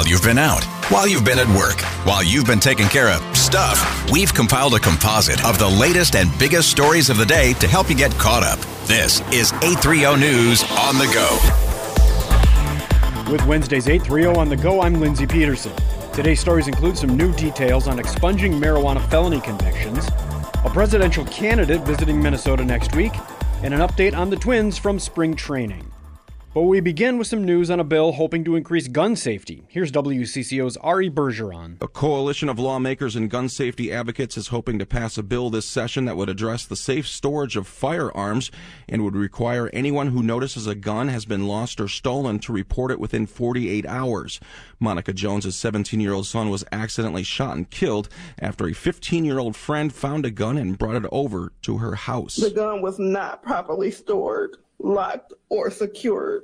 While you've been out, while you've been at work, while you've been taking care of stuff, we've compiled a composite of the latest and biggest stories of the day to help you get caught up. This is 830 News on the go. With Wednesday's 830 on the go, I'm Lindsay Peterson. Today's stories include some new details on expunging marijuana felony convictions, a presidential candidate visiting Minnesota next week, and an update on the Twins from spring training. But we begin with some news on a bill hoping to increase gun safety. Here's WCCO's Ari Bergeron. A coalition of lawmakers and gun safety advocates is hoping to pass a bill this session that would address the safe storage of firearms and would require anyone who notices a gun has been lost or stolen to report it within 48 hours. Monica Jones's 17-year-old son was accidentally shot and killed after a 15-year-old friend found a gun and brought it over to her house. The gun was not properly stored locked, or secured.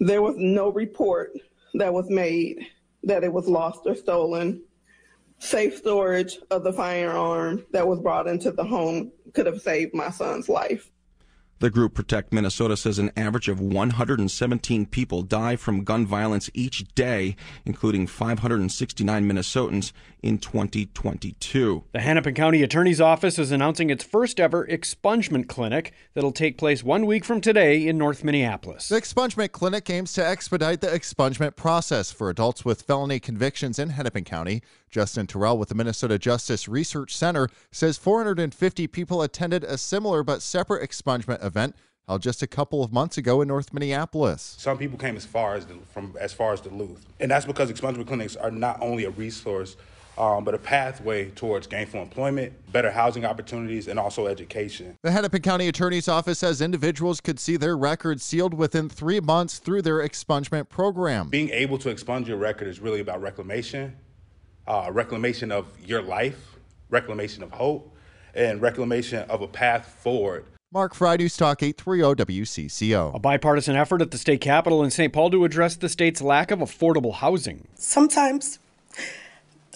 There was no report that was made that it was lost or stolen. Safe storage of the firearm that was brought into the home could have saved my son's life. The group Protect Minnesota says an average of 117 people die from gun violence each day, including 569 Minnesotans in 2022. The Hennepin County Attorney's Office is announcing its first ever expungement clinic that'll take place one week from today in North Minneapolis. The expungement clinic aims to expedite the expungement process for adults with felony convictions in Hennepin County. Justin Terrell with the Minnesota Justice Research Center says 450 people attended a similar but separate expungement event held just a couple of months ago in North Minneapolis. Some people came as far as the, from as far as Duluth, and that's because expungement clinics are not only a resource. Um, but a pathway towards gainful employment, better housing opportunities, and also education. The Hennepin County Attorney's Office says individuals could see their records sealed within three months through their expungement program. Being able to expunge your record is really about reclamation uh, reclamation of your life, reclamation of hope, and reclamation of a path forward. Mark Fry, News Talk 830 WCCO. A bipartisan effort at the state capitol in St. Paul to address the state's lack of affordable housing. Sometimes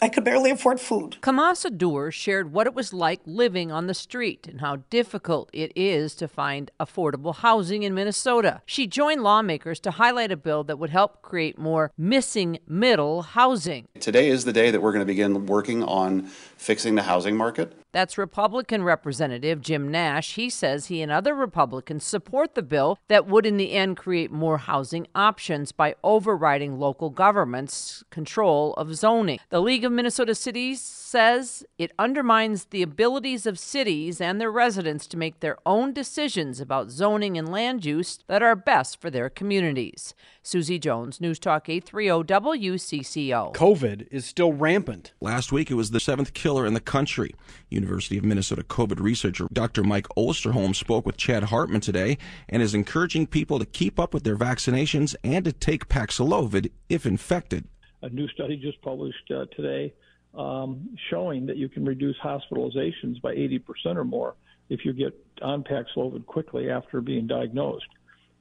I could barely afford food. Kamasa Dur shared what it was like living on the street and how difficult it is to find affordable housing in Minnesota. She joined lawmakers to highlight a bill that would help create more missing middle housing. Today is the day that we're going to begin working on fixing the housing market. That's Republican Representative Jim Nash. He says he and other Republicans support the bill that would, in the end, create more housing options by overriding local government's control of zoning. The League of Minnesota Cities says it undermines the abilities of cities and their residents to make their own decisions about zoning and land use that are best for their communities. Susie Jones, News Talk 830 WCCO. COVID is still rampant. Last week, it was the seventh killer in the country. University of Minnesota COVID researcher Dr. Mike Osterholm spoke with Chad Hartman today and is encouraging people to keep up with their vaccinations and to take Paxlovid if infected. A new study just published uh, today um, showing that you can reduce hospitalizations by 80% or more if you get on Paxlovid quickly after being diagnosed.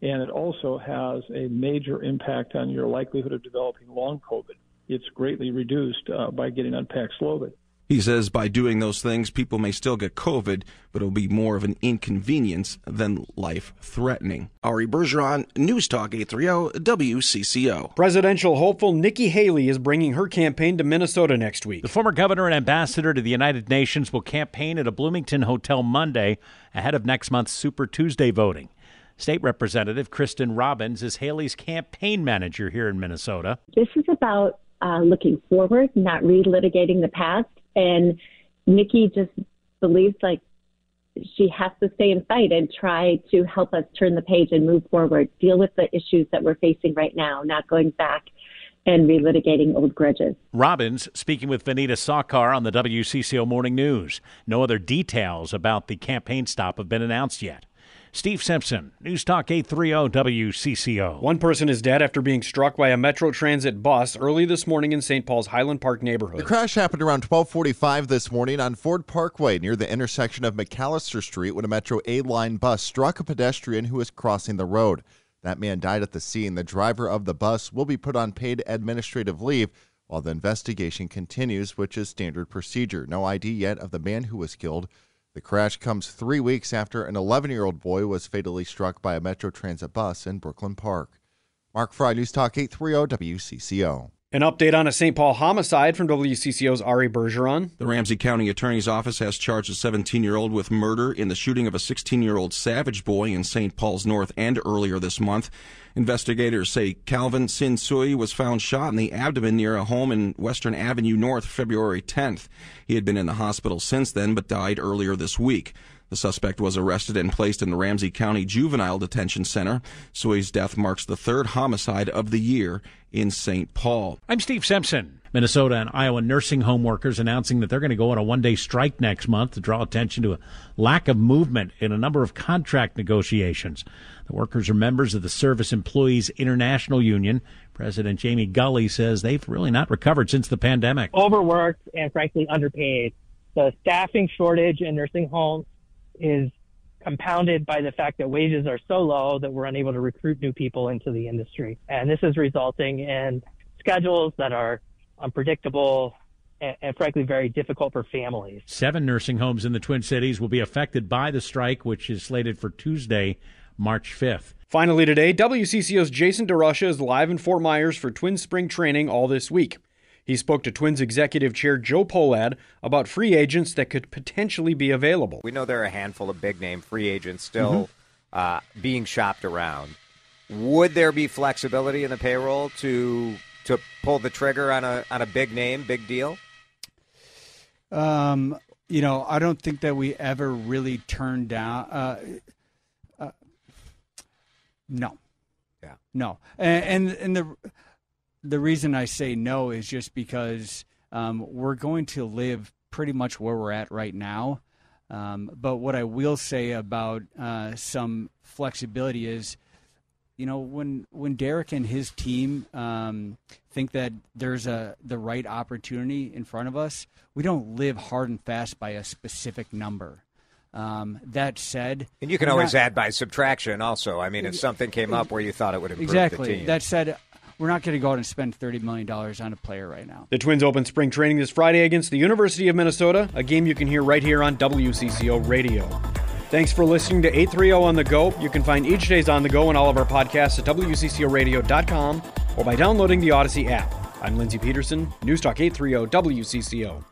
And it also has a major impact on your likelihood of developing long COVID. It's greatly reduced uh, by getting on Paxlovid. He says by doing those things, people may still get COVID, but it'll be more of an inconvenience than life threatening. Ari Bergeron, News Talk 830 WCCO. Presidential hopeful Nikki Haley is bringing her campaign to Minnesota next week. The former governor and ambassador to the United Nations will campaign at a Bloomington hotel Monday ahead of next month's Super Tuesday voting. State Representative Kristin Robbins is Haley's campaign manager here in Minnesota. This is about uh, looking forward, not relitigating the past. And Nikki just believes like she has to stay in fight and try to help us turn the page and move forward, deal with the issues that we're facing right now, not going back and relitigating old grudges. Robbins speaking with Vineeta Sawkar on the WCCO Morning News. No other details about the campaign stop have been announced yet. Steve Simpson, News Talk 830 WCCO. One person is dead after being struck by a Metro Transit bus early this morning in St. Paul's Highland Park neighborhood. The crash happened around 1245 this morning on Ford Parkway near the intersection of McAllister Street when a Metro A line bus struck a pedestrian who was crossing the road. That man died at the scene. The driver of the bus will be put on paid administrative leave while the investigation continues, which is standard procedure. No ID yet of the man who was killed. The crash comes three weeks after an 11 year old boy was fatally struck by a Metro Transit bus in Brooklyn Park. Mark Fry, News Talk 830 WCCO. An update on a St. Paul homicide from WCCO's Ari Bergeron. The Ramsey County Attorney's Office has charged a 17 year old with murder in the shooting of a 16 year old Savage boy in St. Paul's North End earlier this month. Investigators say Calvin Sin Sui was found shot in the abdomen near a home in Western Avenue North February 10th. He had been in the hospital since then but died earlier this week. The suspect was arrested and placed in the Ramsey County Juvenile Detention Center. Sui's death marks the third homicide of the year in St. Paul. I'm Steve Simpson. Minnesota and Iowa nursing home workers announcing that they're going to go on a one day strike next month to draw attention to a lack of movement in a number of contract negotiations. The workers are members of the Service Employees International Union. President Jamie Gulley says they've really not recovered since the pandemic. Overworked and frankly underpaid. The staffing shortage in nursing homes is compounded by the fact that wages are so low that we're unable to recruit new people into the industry. And this is resulting in schedules that are unpredictable and, and, frankly very difficult for families. Seven nursing homes in the Twin Cities will be affected by the strike, which is slated for Tuesday, March 5th. Finally, today, WCCO's Jason DeRusha is live in Fort Myers for Twin Spring training all this week. He spoke to Twins executive chair Joe Pohlad about free agents that could potentially be available. We know there are a handful of big name free agents still mm-hmm. uh, being shopped around. Would there be flexibility in the payroll to to pull the trigger on a on a big name, big deal? Um, you know, I don't think that we ever really turned down. Uh, uh, no. Yeah. No. And, and and the the reason I say no is just because um, we're going to live pretty much where we're at right now. Um, but what I will say about uh, some flexibility is, you know, when when Derek and his team um, think that there's a the right opportunity in front of us, we don't live hard and fast by a specific number. Um, that said, and you can always not, add by subtraction. Also, I mean, if something came up where you thought it would improve exactly. the team. That said, we're not going to go out and spend $30 million on a player right now. The Twins open spring training this Friday against the University of Minnesota, a game you can hear right here on WCCO Radio. Thanks for listening to 830 on the go. You can find each day's on the go and all of our podcasts at WCCOradio.com or by downloading the Audacy app. I'm Lindsey Peterson, News Talk 830 WCCO.